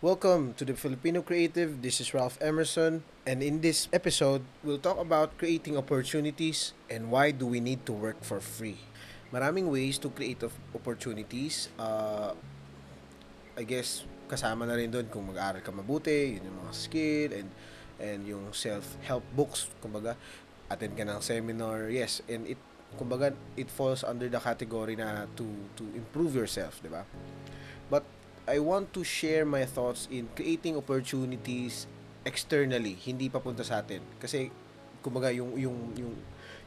Welcome to the Filipino Creative. This is Ralph Emerson, and in this episode, we'll talk about creating opportunities and why do we need to work for free. Maraming ways to create opportunities. Uh, I guess kasama na rin doon kung mag-aaral ka mabuti, yun yung mga skill and and yung self-help books, kumbaga, attend ka ng seminar, yes, and it kumbaga it falls under the category na to to improve yourself, 'di ba? But I want to share my thoughts in creating opportunities externally, hindi papunta sa atin. Kasi kumbaga yung yung yung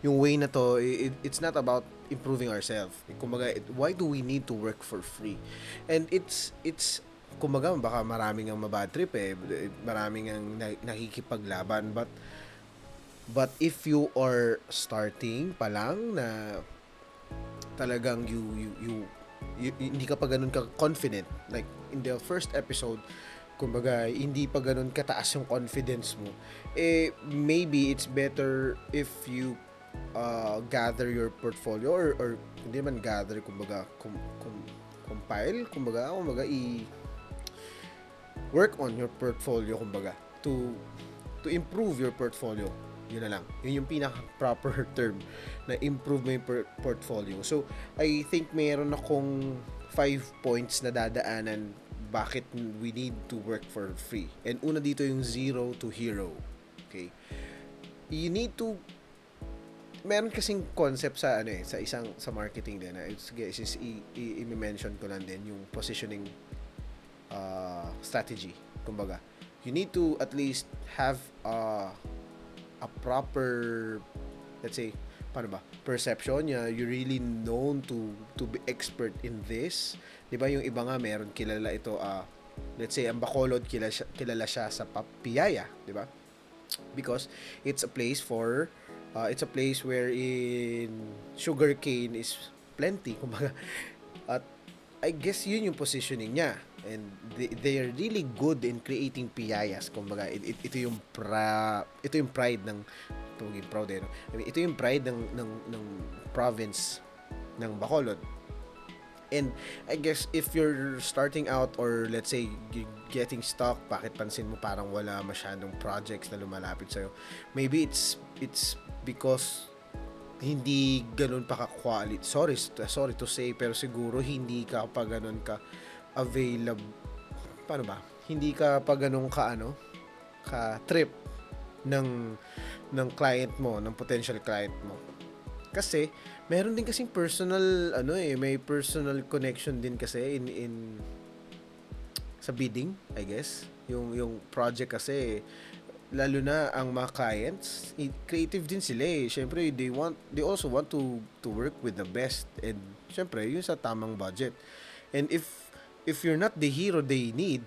yung way na to, it, it's not about improving ourselves. Kumbaga, it, why do we need to work for free? And it's it's kumbaga baka maraming ang mabad trip eh, maraming ang nakikipaglaban but but if you are starting pa lang na talagang you you you y- hindi ka pa ganun ka confident. Like, in the first episode, kumbaga, hindi pa ganun kataas yung confidence mo. Eh, maybe it's better if you uh, gather your portfolio or, or hindi man gather, kumbaga, com, com, compile, kumbaga, kumbaga, i work on your portfolio, kumbaga, to to improve your portfolio yun na lang. Yun yung pinaka-proper term na improve per- portfolio. So, I think meron akong five points na dadaanan bakit we need to work for free. And una dito yung zero to hero. Okay? You need to meron kasing concept sa ano eh sa isang sa marketing din it's guys is i-mention ko lang din yung positioning uh, strategy kumbaga you need to at least have uh, a proper let's say paano ba perception niya you really known to to be expert in this. 'di ba yung iba nga meron kilala ito uh, let's say ang Bacolod kilala siya, kilala siya sa papiyaya 'di ba? Because it's a place for uh, it's a place where in sugar cane is plenty kumbaga. At I guess yun yung positioning niya. And they, they are really good in creating piyayas kumbaga. It, it, ito yung pra ito yung pride ng tawagin proud eh? I mean, ito yung pride ng ng ng province ng Bacolod and I guess if you're starting out or let's say getting stuck bakit pansin mo parang wala masyadong projects na lumalapit sa'yo maybe it's it's because hindi ganun pa ka-quality. Sorry, sorry to say, pero siguro hindi ka pa ganun ka available. Paano ba? Hindi ka pa ganun ka ano, ka trip ng ng client mo, ng potential client mo. Kasi meron din kasing personal ano eh, may personal connection din kasi in in sa bidding, I guess. Yung yung project kasi lalo na ang mga clients, creative din sila eh. Syempre, they want they also want to to work with the best and syempre, yun sa tamang budget. And if if you're not the hero they need,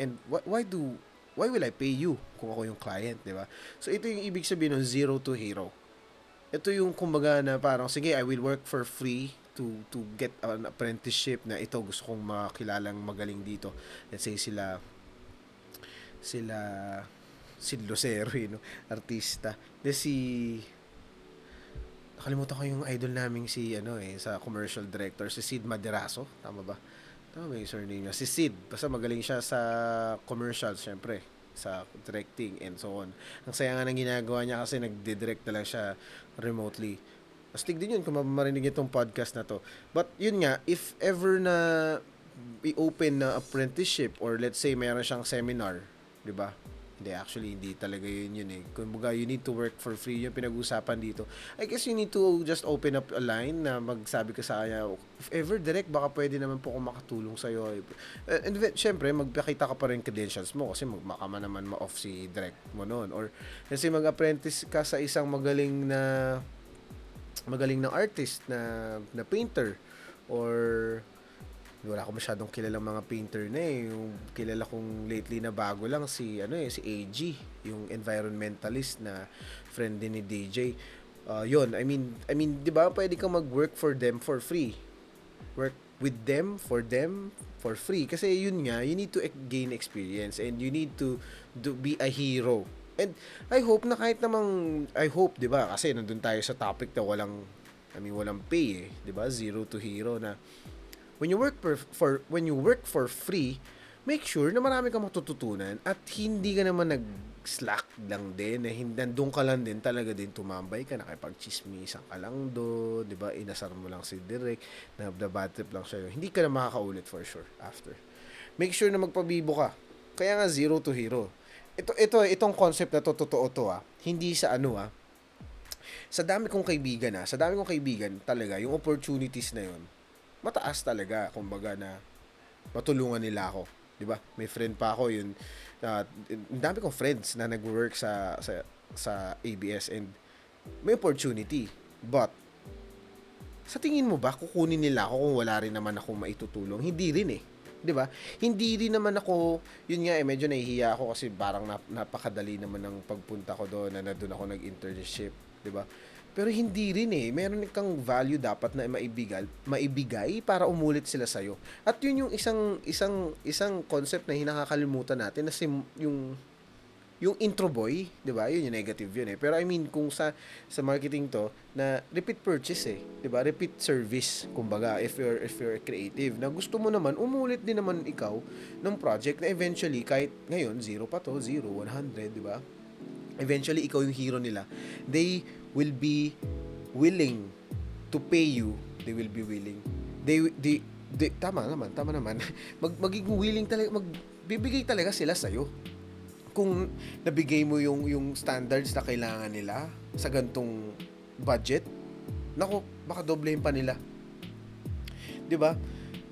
and why, why do why will I pay you kung ako yung client, 'di ba? So ito yung ibig sabihin ng zero to hero. Ito yung kumbaga na parang sige, I will work for free to to get an apprenticeship na ito gusto kong makilalang magaling dito. Let's say sila sila si Lucero, no? artista. De si nakalimutan ko yung idol naming si ano eh sa commercial director si Sid Maderaso, tama ba? Tama ba yung surname niya? Si Sid. Basta magaling siya sa commercials, syempre sa directing and so on. Ang saya nga ng ginagawa niya kasi nagdi-direct na lang siya remotely. Astig din yun kung marinig itong podcast na to. But yun nga, if ever na i-open na apprenticeship or let's say mayroon siyang seminar, 'di ba? Hindi, actually, hindi talaga yun yun eh. Kung baga, you need to work for free yung pinag-usapan dito. I guess you need to just open up a line na magsabi ka sa kanya, if ever direct, baka pwede naman po kung makatulong sa'yo. Uh, and syempre, magpakita ka pa rin credentials mo kasi man naman ma-off si direct mo noon. Or, kasi mag-apprentice ka sa isang magaling na magaling na artist na na painter or wala ako masyadong kilalang mga painter na eh. Yung kilala kong lately na bago lang si ano eh si AG, yung environmentalist na friend din ni DJ. Uh, yon I mean, I mean, 'di ba, pwede kang mag-work for them for free. Work with them for them for free kasi yun nga, you need to gain experience and you need to, to be a hero. And I hope na kahit namang I hope, 'di ba? Kasi nandun tayo sa topic na walang I mean, walang pay eh, 'di ba? Zero to hero na when you work for, for when you work for free, make sure na marami kang matututunan at hindi ka naman nag-slack lang din, na hindi, doon ka lang din talaga din tumambay ka, nakipag-chismisan ka lang doon, di ba, inasar mo lang si Direk, na bad trip lang siya, hindi ka na makakaulit for sure after. Make sure na magpabibo ka. Kaya nga zero to hero. Ito, ito, itong concept na to, totoo to ah. Hindi sa ano ah, sa dami kong kaibigan na, sa dami kong kaibigan talaga, yung opportunities na yon mataas talaga, kumbaga na matulungan nila ako. 'Di ba? May friend pa ako yun. Uh, dami kong friends na nag-work sa sa sa ABS and may opportunity. But sa tingin mo ba kukunin nila ako kung wala rin naman ako maitutulong? Hindi rin eh. 'di ba? Hindi rin naman ako, yun nga eh medyo nahihiya ako kasi parang nap, napakadali naman ng pagpunta ko doon na doon ako nag-internship 'di ba? Pero hindi rin eh. Meron kang value dapat na maibigay, maibigay para umulit sila sa iyo. At yun yung isang isang isang concept na hinakakalimutan natin na sim, yung yung intro boy, 'di ba? Yun yung negative yun eh. Pero I mean kung sa sa marketing to na repeat purchase eh, 'di ba? Repeat service kumbaga if you're if you're creative. Na gusto mo naman umulit din naman ikaw ng project na eventually kahit ngayon zero pa to, zero, 100, 'di ba? Eventually ikaw yung hero nila, they will be willing to pay you. They will be willing. They, they, they tama naman, tama naman. Mag, magiging willing talaga, magbibigay talaga sila sa'yo. Kung nabigay mo yung, yung standards na kailangan nila sa gantong budget, nako, baka doblehin pa nila. 'Di ba?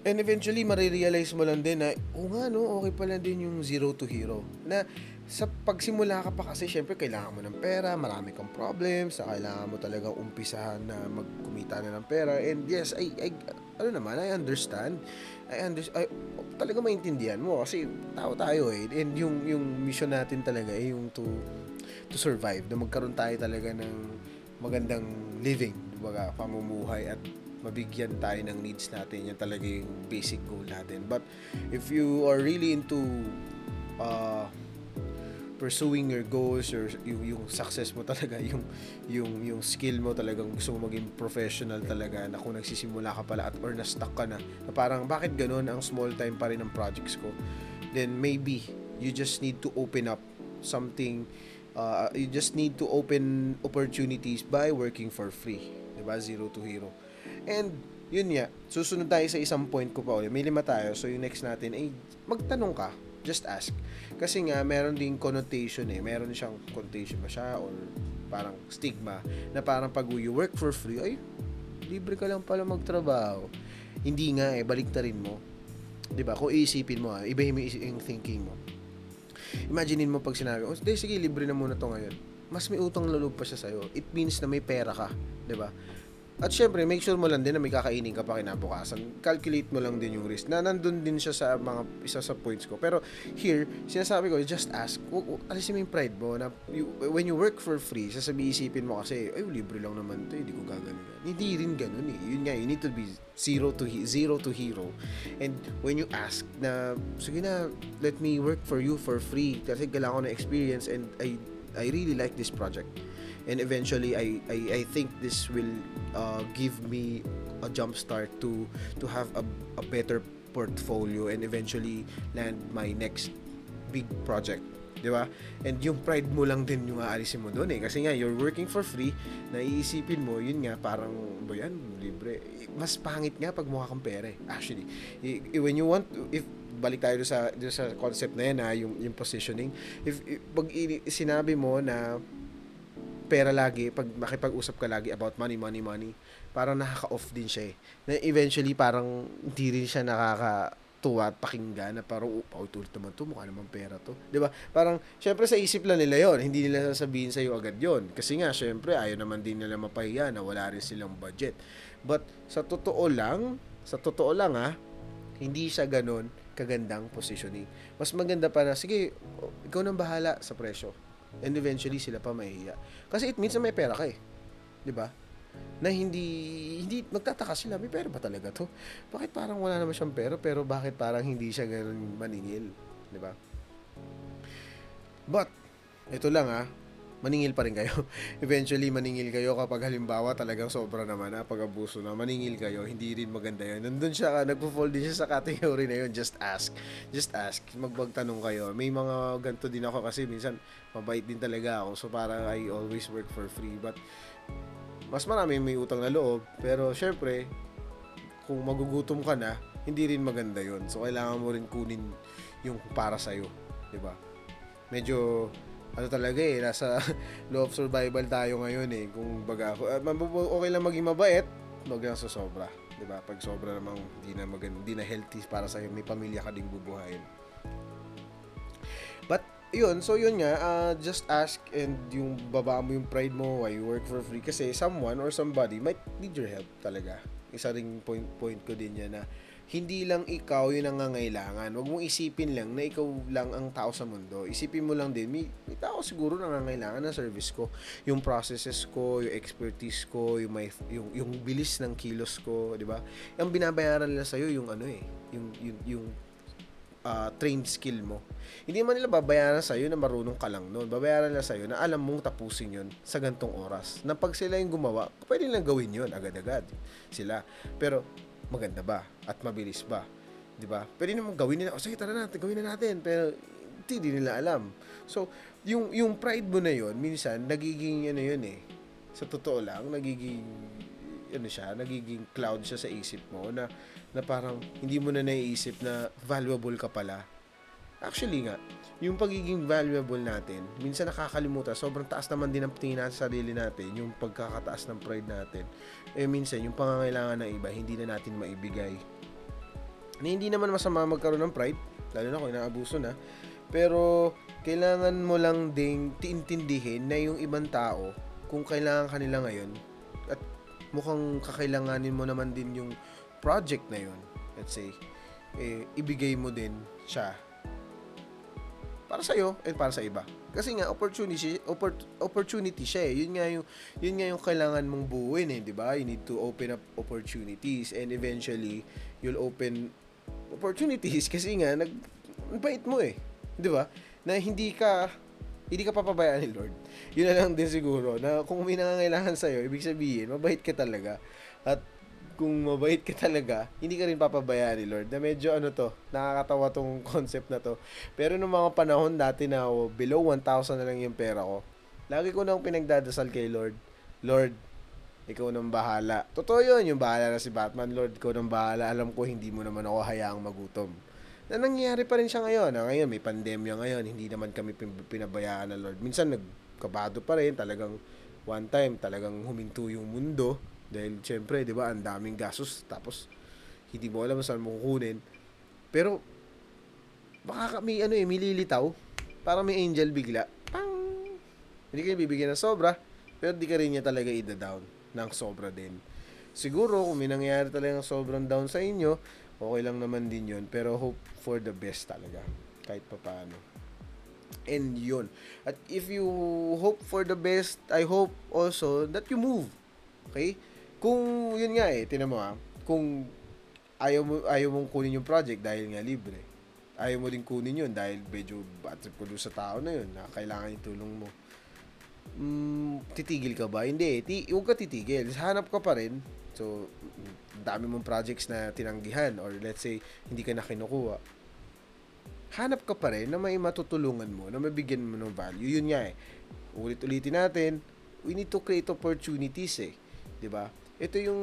And eventually, marirealize mo lang din na, oh, nga no, okay pala din yung zero to hero. Na sa pagsimula ka pa kasi syempre kailangan mo ng pera, marami kang problems, sa kailangan mo talaga umpisahan na magkumita na ng pera. And yes, I, I ano naman, I understand. I understand, I, talaga maintindihan mo kasi tao tayo eh. And yung yung mission natin talaga eh yung to to survive, na magkaroon tayo talaga ng magandang living, diba, pamumuhay at mabigyan tayo ng needs natin. Yan talaga yung basic goal natin. But if you are really into uh, pursuing your goals or yung, yung success mo talaga yung yung yung skill mo talagang gusto mo maging professional talaga na kung nagsisimula ka pala at or na stuck ka na, na parang bakit ganun? Ang small time pa rin ng projects ko. Then maybe you just need to open up something uh, you just need to open opportunities by working for free 'di ba? Zero to hero. And yun nga susunod tayo sa isang point ko pa ulit. May lima tayo so yung next natin ay magtanong ka. Just ask. Kasi nga, meron ding connotation eh. Meron siyang connotation ba siya or parang stigma na parang pag you work for free, ay, libre ka lang pala magtrabaho. Hindi nga eh, balik ta rin mo. 'Di ba? Kung iisipin mo, ah, ibahin yung thinking mo. Imaginein mo pag sinabi, oh, sige, libre na muna to ngayon. Mas may utang loob pa siya sa'yo. It means na may pera ka. 'di ba? At syempre, make sure mo lang din na may kakainin ka pa kinabukasan. Calculate mo lang din yung risk. Na nandun din siya sa mga isa sa points ko. Pero here, sinasabi ko, just ask. Alisin mo yung pride mo na you, when you work for free, sasabi isipin mo kasi, ay, libre lang naman to, hindi ko gagawin. Hindi rin ganun eh. Yun nga, you need to be zero to zero to hero. And when you ask na, sige na, let me work for you for free kasi kailangan ko na experience and I I really like this project and eventually I I, I think this will uh, give me a jump start to to have a, a better portfolio and eventually land my next big project di ba? And yung pride mo lang din yung aalisin mo doon eh. Kasi nga, you're working for free, naiisipin mo, yun nga, parang, ba yan, libre. Mas pangit nga pag mukha kang pere, actually. When you want, if, balik tayo sa, sa concept na yan, ha, yung, yung positioning, if, if pag sinabi mo na, pera lagi, pag makipag-usap ka lagi about money, money, money, parang nakaka-off din siya eh. Na eventually parang hindi rin siya nakakatuwa at pakinggan na parang, oh, tulad naman to, mukha naman pera to. ba diba? Parang, syempre sa isip lang nila yon hindi nila sasabihin sa iyo agad yon Kasi nga, syempre, ayaw naman din nila mapahiya na wala rin silang budget. But, sa totoo lang, sa totoo lang ha, hindi siya ganun kagandang positioning. Mas maganda pa na, sige, ikaw nang bahala sa presyo And eventually sila pa mahihiya. Kasi it means na may pera ka eh. 'Di ba? Na hindi hindi magtataka sila, may pera ba talaga 'to? Bakit parang wala naman siyang pera pero bakit parang hindi siya ganoon maningil, 'di ba? But ito lang ah, maningil pa rin kayo. Eventually, maningil kayo kapag halimbawa talagang sobra naman na pag abuso na, maningil kayo, hindi rin maganda yun. Nandun siya, nagpo-fall din siya sa category na yun, just ask. Just ask, magbagtanong kayo. May mga ganto din ako kasi minsan, mabait din talaga ako. So, parang I always work for free. But, mas marami may utang na loob. Pero, syempre, kung magugutom ka na, hindi rin maganda yon So, kailangan mo rin kunin yung para sa'yo. ba? Medyo ano talaga eh, nasa law of survival tayo ngayon eh. Kung baga, uh, okay lang maging mabait, wag lang sa sobra. ba? Pag sobra namang hindi na maganda, hindi na healthy para sa may pamilya ka ding bubuhayin. But yun, so yun nga, uh, just ask and yung baba mo yung pride mo, why you work for free kasi someone or somebody might need your help talaga. Isa ring point point ko din yan na hindi lang ikaw yung nangangailangan. Huwag mong isipin lang na ikaw lang ang tao sa mundo. Isipin mo lang din, may, may tao siguro nangangailangan ng service ko. Yung processes ko, yung expertise ko, yung, may, yung, yung bilis ng kilos ko, di ba? Ang binabayaran nila sa'yo yung ano eh, yung, yung, yung uh, trained skill mo. Hindi man nila babayaran sa'yo na marunong ka lang noon. Babayaran nila sa'yo na alam mong tapusin yun sa gantong oras. Na pag sila yung gumawa, pwede lang gawin yun agad-agad sila. Pero maganda ba at mabilis ba. 'Di ba? Pwede naman gawin nila, oh, sige tara natin, gawin na natin, pero hindi nila alam. So, yung yung pride mo na 'yon, minsan nagiging ano 'yun eh. Sa totoo lang, nagiging ano siya, nagiging cloud siya sa isip mo na na parang hindi mo na naiisip na valuable ka pala. Actually nga, yung pagiging valuable natin, minsan nakakalimutan, sobrang taas naman din ang tingin natin sa sarili natin, yung pagkakataas ng pride natin eh minsan yung pangangailangan ng iba hindi na natin maibigay. Na hindi naman masama magkaroon ng pride, lalo na kung inaabuso na. Pero kailangan mo lang ding tiintindihin na yung ibang tao kung kailangan kanila ngayon at mukhang kakailanganin mo naman din yung project na yun. Let's say, eh, ibigay mo din siya para sa iyo and para sa iba. Kasi nga opportunity opportunity siya eh. Yun nga yung yun nga yung kailangan mong buuin eh, 'di ba? You need to open up opportunities and eventually you'll open opportunities kasi nga nag bait mo eh. 'Di ba? Na hindi ka hindi ka papabayaan ni Lord. Yun na lang din siguro na kung may nangangailangan sa iyo, ibig sabihin, mabait ka talaga. At kung mabait ka talaga, hindi ka rin papabayaan ni Lord. Na medyo ano to, nakakatawa tong concept na to. Pero nung mga panahon dati na oh, below 1,000 na lang yung pera ko, lagi ko nang pinagdadasal kay Lord. Lord, ikaw nang bahala. Totoo yun, yung bahala na si Batman. Lord, ikaw nang bahala. Alam ko, hindi mo naman ako hayaang magutom. Na nangyayari pa rin siya ngayon. Na ngayon, may pandemya ngayon. Hindi naman kami pinabayaan ng Lord. Minsan, nagkabado pa rin. Talagang one time, talagang huminto yung mundo dahil syempre, 'di ba, ang daming gastos tapos hindi mo alam saan mo kukunin. Pero baka may ano eh, may lilitaw. Para may angel bigla. Pang! Hindi kayo bibigyan ng sobra, pero di ka rin niya talaga ida-down ng sobra din. Siguro, kung may nangyayari talaga sobrang down sa inyo, okay lang naman din yun. Pero hope for the best talaga. Kahit pa paano. And yun. At if you hope for the best, I hope also that you move. Okay? Kung, yun nga eh, tinan mo ah, kung ayaw mo, ayaw mong kunin yung project dahil nga libre. Ayaw mo din kunin yun dahil medyo bad trip ko sa tao na yun na kailangan yung tulong mo. Mm, titigil ka ba? Hindi. Ti huwag ka titigil. Hanap ka pa rin. So, dami mong projects na tinanggihan or let's say, hindi ka na kinukuha. Hanap ka pa rin na may matutulungan mo, na mabigyan mo ng value. Yun nga eh. Ulit-ulitin natin, we need to create opportunities eh. 'di ba? Ito yung,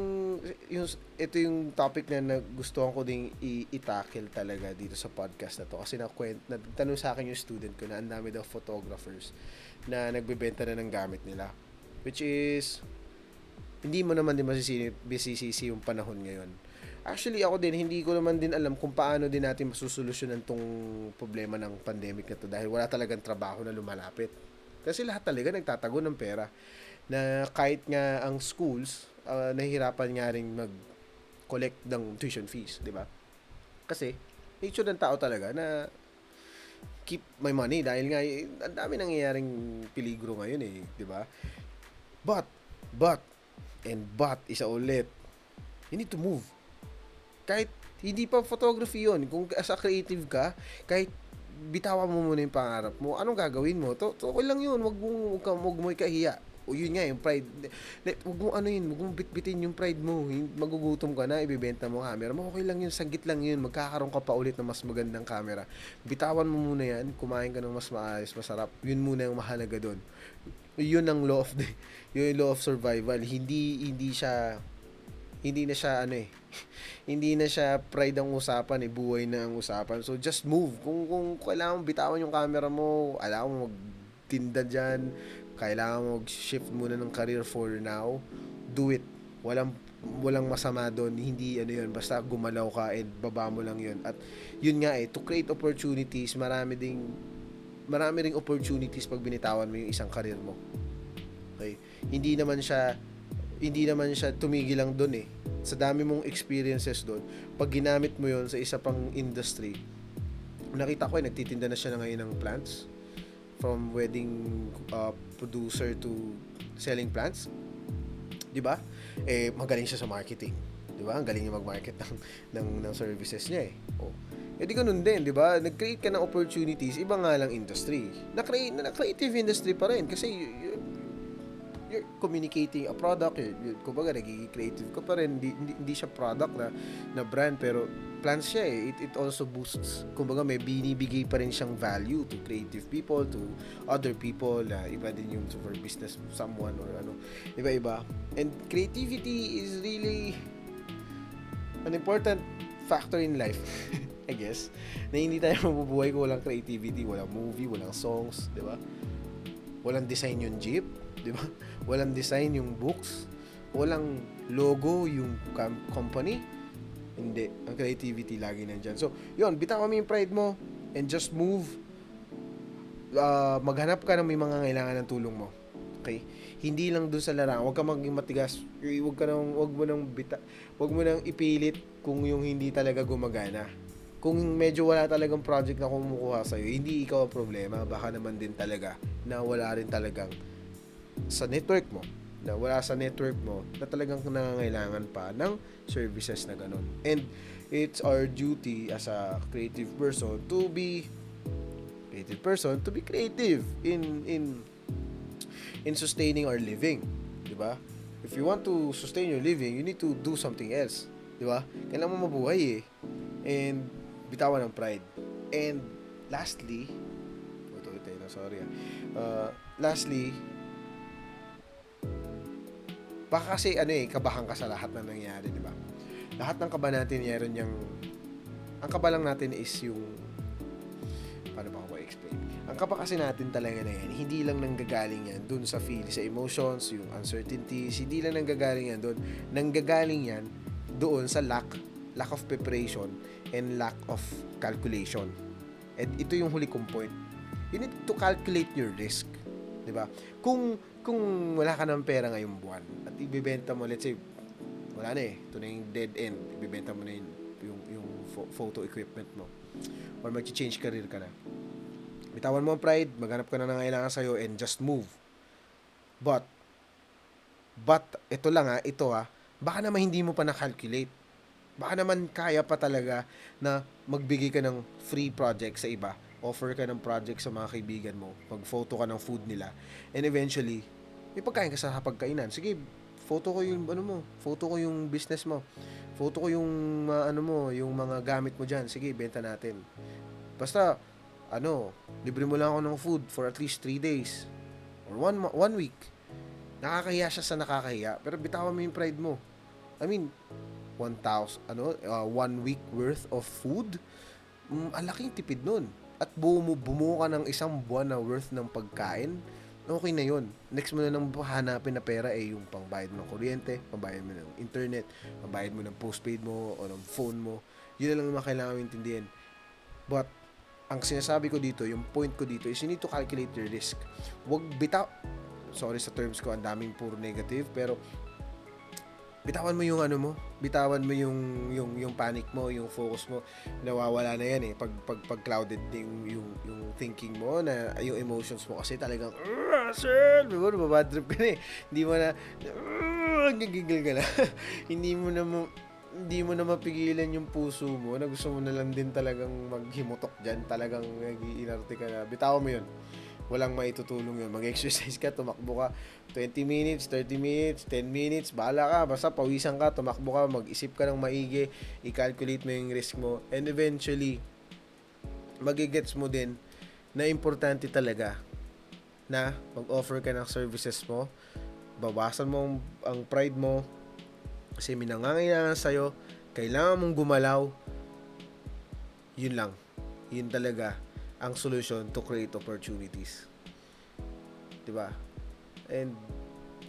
yung ito yung topic na nagustuhan ko ding i-tackle talaga dito sa podcast na to. Kasi na kwent nagtanong sa akin yung student ko na ang dami daw photographers na nagbebenta na ng gamit nila. Which is hindi mo naman din masisisi, yung panahon ngayon. Actually ako din hindi ko naman din alam kung paano din natin masusolusyonan tong problema ng pandemic na to dahil wala talagang trabaho na lumalapit. Kasi lahat talaga nagtatago ng pera. Na kahit nga ang schools uh, nahihirapan nga rin mag-collect ng tuition fees, di ba? Kasi, nature ng tao talaga na keep my money dahil nga eh, ang dami nangyayaring peligro ngayon eh, di ba? But, but, and but, isa ulit, you need to move. Kahit hindi pa photography yon kung as a creative ka, kahit bitawan mo muna yung pangarap mo. Anong gagawin mo? To, to okay lang yun. Wag mo, wag, wag mo ikahiya. O yun nga, yung pride. Like, wag mo ano yun, wag mo bitbitin yung pride mo. Magugutom ka na, ibibenta mo camera mo. Okay lang yun, sagit lang yun. Magkakaroon ka pa ulit ng mas magandang camera. Bitawan mo muna yan, kumain ka ng mas maayos, masarap. Yun muna yung mahalaga doon. Yun ang law of the, yun yung law of survival. Hindi, hindi siya, hindi na siya ano eh, hindi na siya pride ang usapan eh, buhay na ang usapan. So just move. Kung, kung kailangan bitawan yung camera mo, alam mo magtinda dyan, kailangan mo shift muna ng career for now, do it. Walang walang masama doon, hindi ano yun, basta gumalaw ka and baba mo lang yun. At yun nga eh, to create opportunities, marami ding marami ring opportunities pag binitawan mo yung isang career mo. Okay? Hindi naman siya hindi naman siya tumigil lang doon eh. Sa dami mong experiences doon, pag ginamit mo yon sa isa pang industry, nakita ko eh, nagtitinda na siya na ngayon ng plants from wedding uh, producer to selling plants. 'Di ba? Eh magaling siya sa marketing. 'Di ba? Ang galing niya mag-market ng ng, ng services niya eh. Oh. Eh di ganun din, 'di ba? Nag-create ka ng opportunities, iba nga lang industry. Na-create na creative industry pa rin kasi you're communicating a product, you're, you're, kumbaga nagiging creative ka pa rin, hindi, hindi, hindi siya product na, na brand, pero plans siya eh. It, it also boosts, kumbaga may binibigay pa rin siyang value to creative people, to other people, uh, iba din yung for business someone or ano, iba-iba. And creativity is really an important factor in life. I guess, na hindi tayo mabubuhay kung walang creativity, walang movie, walang songs, di ba? Walang design yung jeep, di ba? Walang design yung books, walang logo yung company. Hindi, ang creativity lagi nandiyan. So, yun, bitawan mo yung pride mo and just move. Uh, maghanap ka ng may mga kailangan ng tulong mo. Okay? Hindi lang doon sa larangan. Huwag ka maging matigas. Huwag ka nang, huwag mo nang bita, huwag mo nang ipilit kung yung hindi talaga gumagana kung medyo wala talagang project na kumukuha sa'yo, hindi ikaw ang problema. Baka naman din talaga na wala rin talagang sa network mo na wala sa network mo na talagang nangangailangan pa ng services na ganun. And it's our duty as a creative person to be creative person to be creative in in in sustaining our living, 'di ba? If you want to sustain your living, you need to do something else, 'di ba? Kailangan mo mabuhay eh. And bitawan ng pride. And lastly, ito ito, sorry. Ah. Uh, lastly, baka kasi ano eh, kabahan ka sa lahat na nangyayari, di ba? Lahat ng kaba natin, meron yung, ang kaba lang natin is yung, paano ba ako explain? Ang kaba kasi natin talaga na yan, hindi lang nanggagaling yan dun sa feel, sa emotions, yung uncertainties, hindi lang nanggagaling yan dun. Nanggagaling yan doon sa lack, lack of preparation and lack of calculation. And ito yung huli kong point. You need to calculate your risk. 'Di ba? Kung kung wala ka ng pera ngayong buwan at ibebenta mo, let's say, wala na eh, ito na yung dead end, ibebenta mo na yung, yung, yung photo equipment mo. Or mag-change career ka na. Bitawan mo ang pride, maghanap ka na ng kailangan sa'yo, and just move. But, but, ito lang ha, ito ha, baka naman hindi mo pa na-calculate. Baka naman kaya pa talaga na magbigay ka ng free project sa iba offer ka ng project sa mga kaibigan mo, pag-photo ka ng food nila, and eventually, may pagkain ka sa pagkainan. Sige, photo ko yung ano mo, photo ko yung business mo. Photo ko yung uh, ano mo, yung mga gamit mo diyan. Sige, benta natin. Basta ano, libre mo lang ako ng food for at least 3 days or one one week. Nakakahiya siya sa nakakahiya, pero bitawan mo yung pride mo. I mean, 1,000 ano, uh, one week worth of food. Mm, ang laking tipid nun. At bumu, bumuo ka ng isang buwan na worth ng pagkain okay na yun. Next mo na nang hanapin na pera eh yung pangbayad mo ng kuryente, pangbayad mo ng internet, pangbayad mo ng postpaid mo o ng phone mo. Yun na lang yung kailangan intindihin. But, ang sinasabi ko dito, yung point ko dito is you need to calculate your risk. Huwag bitaw, sorry sa terms ko, ang daming puro negative, pero bitawan mo yung ano mo, bitawan mo yung yung yung panic mo, yung focus mo. Nawawala na yan eh pag pag, pag clouded yung, yung yung thinking mo na yung emotions mo kasi talagang sir, diba, mabad trip ka na eh. Hindi mo na gigigil ka na. Hindi mo na mo hindi mo na mapigilan yung puso mo na gusto mo na lang din talagang maghimutok dyan, talagang nag-iinarte ka na. Bitaw mo yun. Walang maitutulong yun. Mag-exercise ka, tumakbo ka. 20 minutes, 30 minutes, 10 minutes, bahala ka. Basta pawisan ka, tumakbo ka, mag-isip ka ng maigi, i-calculate mo yung risk mo. And eventually, magigets mo din na importante talaga na mag-offer ka ng services mo, bawasan mo ang, pride mo, kasi may nangangailangan sa'yo, kailangan mong gumalaw, yun lang. Yun talaga ang solution to create opportunities. 'Di ba? And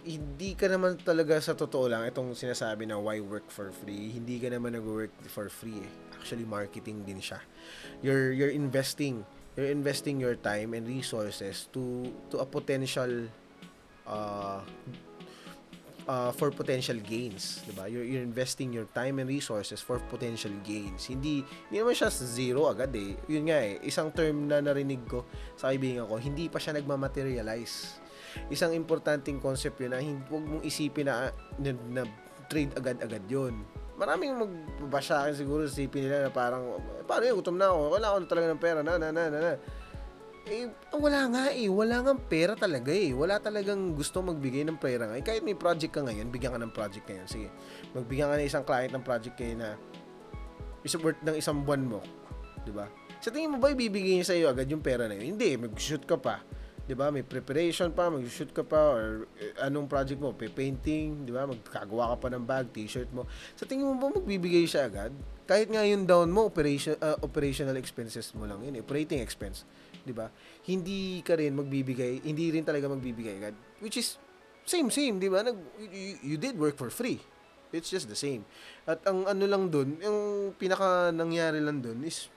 hindi ka naman talaga sa totoo lang itong sinasabi na why work for free. Hindi ka naman nag-work for free eh. Actually marketing din siya. You're you're investing you're investing your time and resources to to a potential uh, uh, for potential gains, 'di ba? You're, you're investing your time and resources for potential gains. Hindi hindi naman siya zero agad eh. Yun nga eh, isang term na narinig ko sa kaibigan ko, hindi pa siya nagma-materialize. Isang importanteng concept yun na hindi wag mong isipin na, na, na trade agad-agad yun. Maraming magbabasa akin siguro isipin nila na parang, paano yun, gutom na ako, kailangan ko na talaga ng pera, na, na, na, na, na. Eh, wala nga eh. Wala nga pera talaga eh. Wala talagang gusto magbigay ng pera nga. Eh, kahit may project ka ngayon, bigyan ka ng project ngayon. Sige, magbigyan ka ng isang client ng project kayo na isang worth ng isang buwan mo. ba? Sa tingin mo ba ibibigay niya sa iyo agad yung pera na yun? Hindi, mag-shoot ka pa. 'di ba? May preparation pa, mag-shoot ka pa or eh, anong project mo, painting, 'di ba? Magkagawa ka pa ng bag, t-shirt mo. Sa tingin mo ba magbibigay siya agad? Kahit nga yung down mo, operation uh, operational expenses mo lang yun, eh, operating expense. 'Di ba? Hindi ka rin magbibigay, hindi rin talaga magbibigay agad. Which is same same, 'di ba? Nag you, you did work for free. It's just the same. At ang ano lang doon, yung pinaka nangyari lang doon is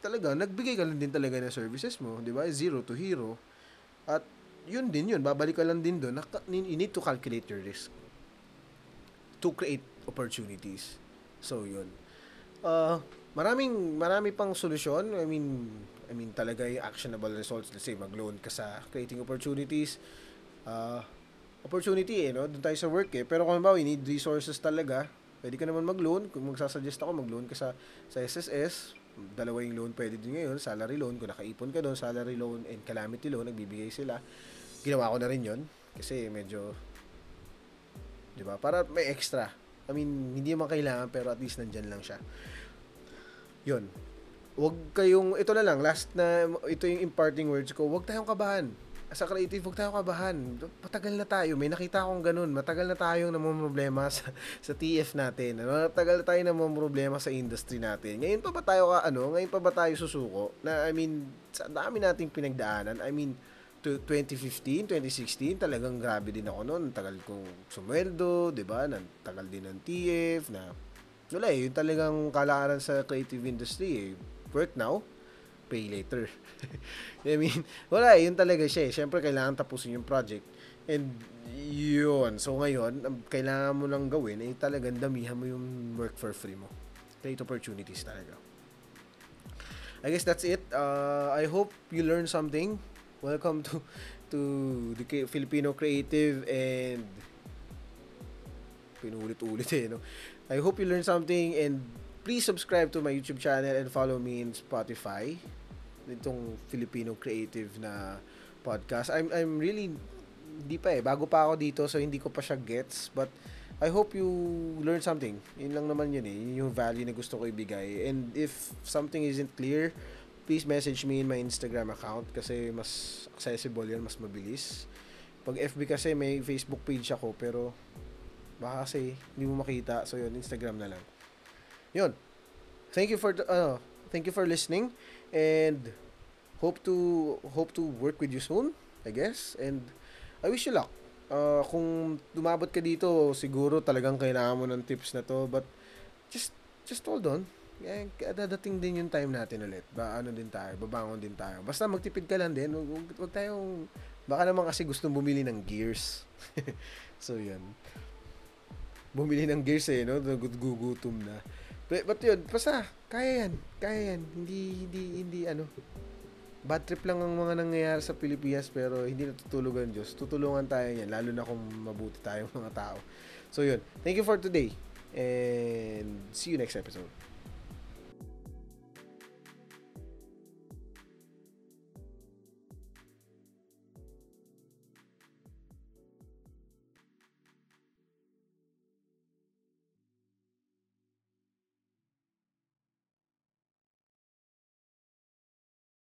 talaga nagbigay ka lang din talaga ng services mo, 'di ba? Zero to hero. At yun din yun, babalik ka lang din doon. You need to calculate your risk to create opportunities. So yun. Uh, maraming marami pang solusyon. I mean, I mean talaga yung actionable results. Let's say mag-loan ka sa creating opportunities. Uh, opportunity eh, no? Doon tayo sa work eh. Pero kung ba, we need resources talaga. Pwede ka naman mag-loan. Kung magsasuggest ako, mag-loan ka sa, sa SSS. Dalawa yung loan pwede din ngayon. Salary loan. Kung nakaipon ka doon, salary loan and calamity loan, nagbibigay sila. Ginawa ko na rin yon Kasi medyo, di ba? Para may extra. I mean, hindi man kailangan, pero at least nandyan lang siya yun. Huwag kayong, ito na lang, last na, ito yung imparting words ko, huwag tayong kabahan. As a creative, huwag tayong kabahan. Matagal na tayo. May nakita akong ganun. Matagal na tayong problema sa, sa TF natin. Matagal na tayo problema sa industry natin. Ngayon pa ba tayo ka, ano, ngayon pa ba tayo susuko? Na, I mean, sa dami nating pinagdaanan, I mean, to 2015, 2016, talagang grabe din ako noon. Tagal kong sumweldo, 'di ba? Tagal din ng TF na wala eh, yung talagang kalakaran sa creative industry eh. Work now, pay later. I mean, wala eh, yun talaga siya eh. Siyempre, kailangan tapusin yung project. And yun. So ngayon, ang kailangan mo lang gawin ay eh, talagang damihan mo yung work for free mo. Create opportunities talaga. I guess that's it. Uh, I hope you learned something. Welcome to to the Filipino Creative and pinulit-ulit eh, no? I hope you learned something and please subscribe to my YouTube channel and follow me in Spotify. Itong Filipino creative na podcast. I'm I'm really hindi pa eh. Bago pa ako dito so hindi ko pa siya gets but I hope you learn something. Yun lang naman yun eh. Yun yung value na gusto ko ibigay. And if something isn't clear, please message me in my Instagram account kasi mas accessible yan, mas mabilis. Pag FB kasi may Facebook page ako pero Baka kasi hindi mo makita. So yun, Instagram na lang. Yun. Thank you for uh, thank you for listening and hope to hope to work with you soon, I guess. And I wish you luck. Uh, kung dumabot ka dito, siguro talagang kailangan mo ng tips na to. But just just hold on. Eh, dadating din yung time natin ulit. Ba, ano din tayo, babangon din tayo. Basta magtipid ka lang din. Huwag, huwag tayong, baka naman kasi gusto bumili ng gears. so, yun bumili ng gears eh, no? Gugutom na. But, but yun, basta, kaya yan. Kaya yan. Hindi, hindi, hindi, ano. Bad trip lang ang mga nangyayari sa Pilipinas pero hindi natutulog ang Diyos. Tutulungan tayo yan, lalo na kung mabuti tayong mga tao. So yun. Thank you for today. And see you next episode.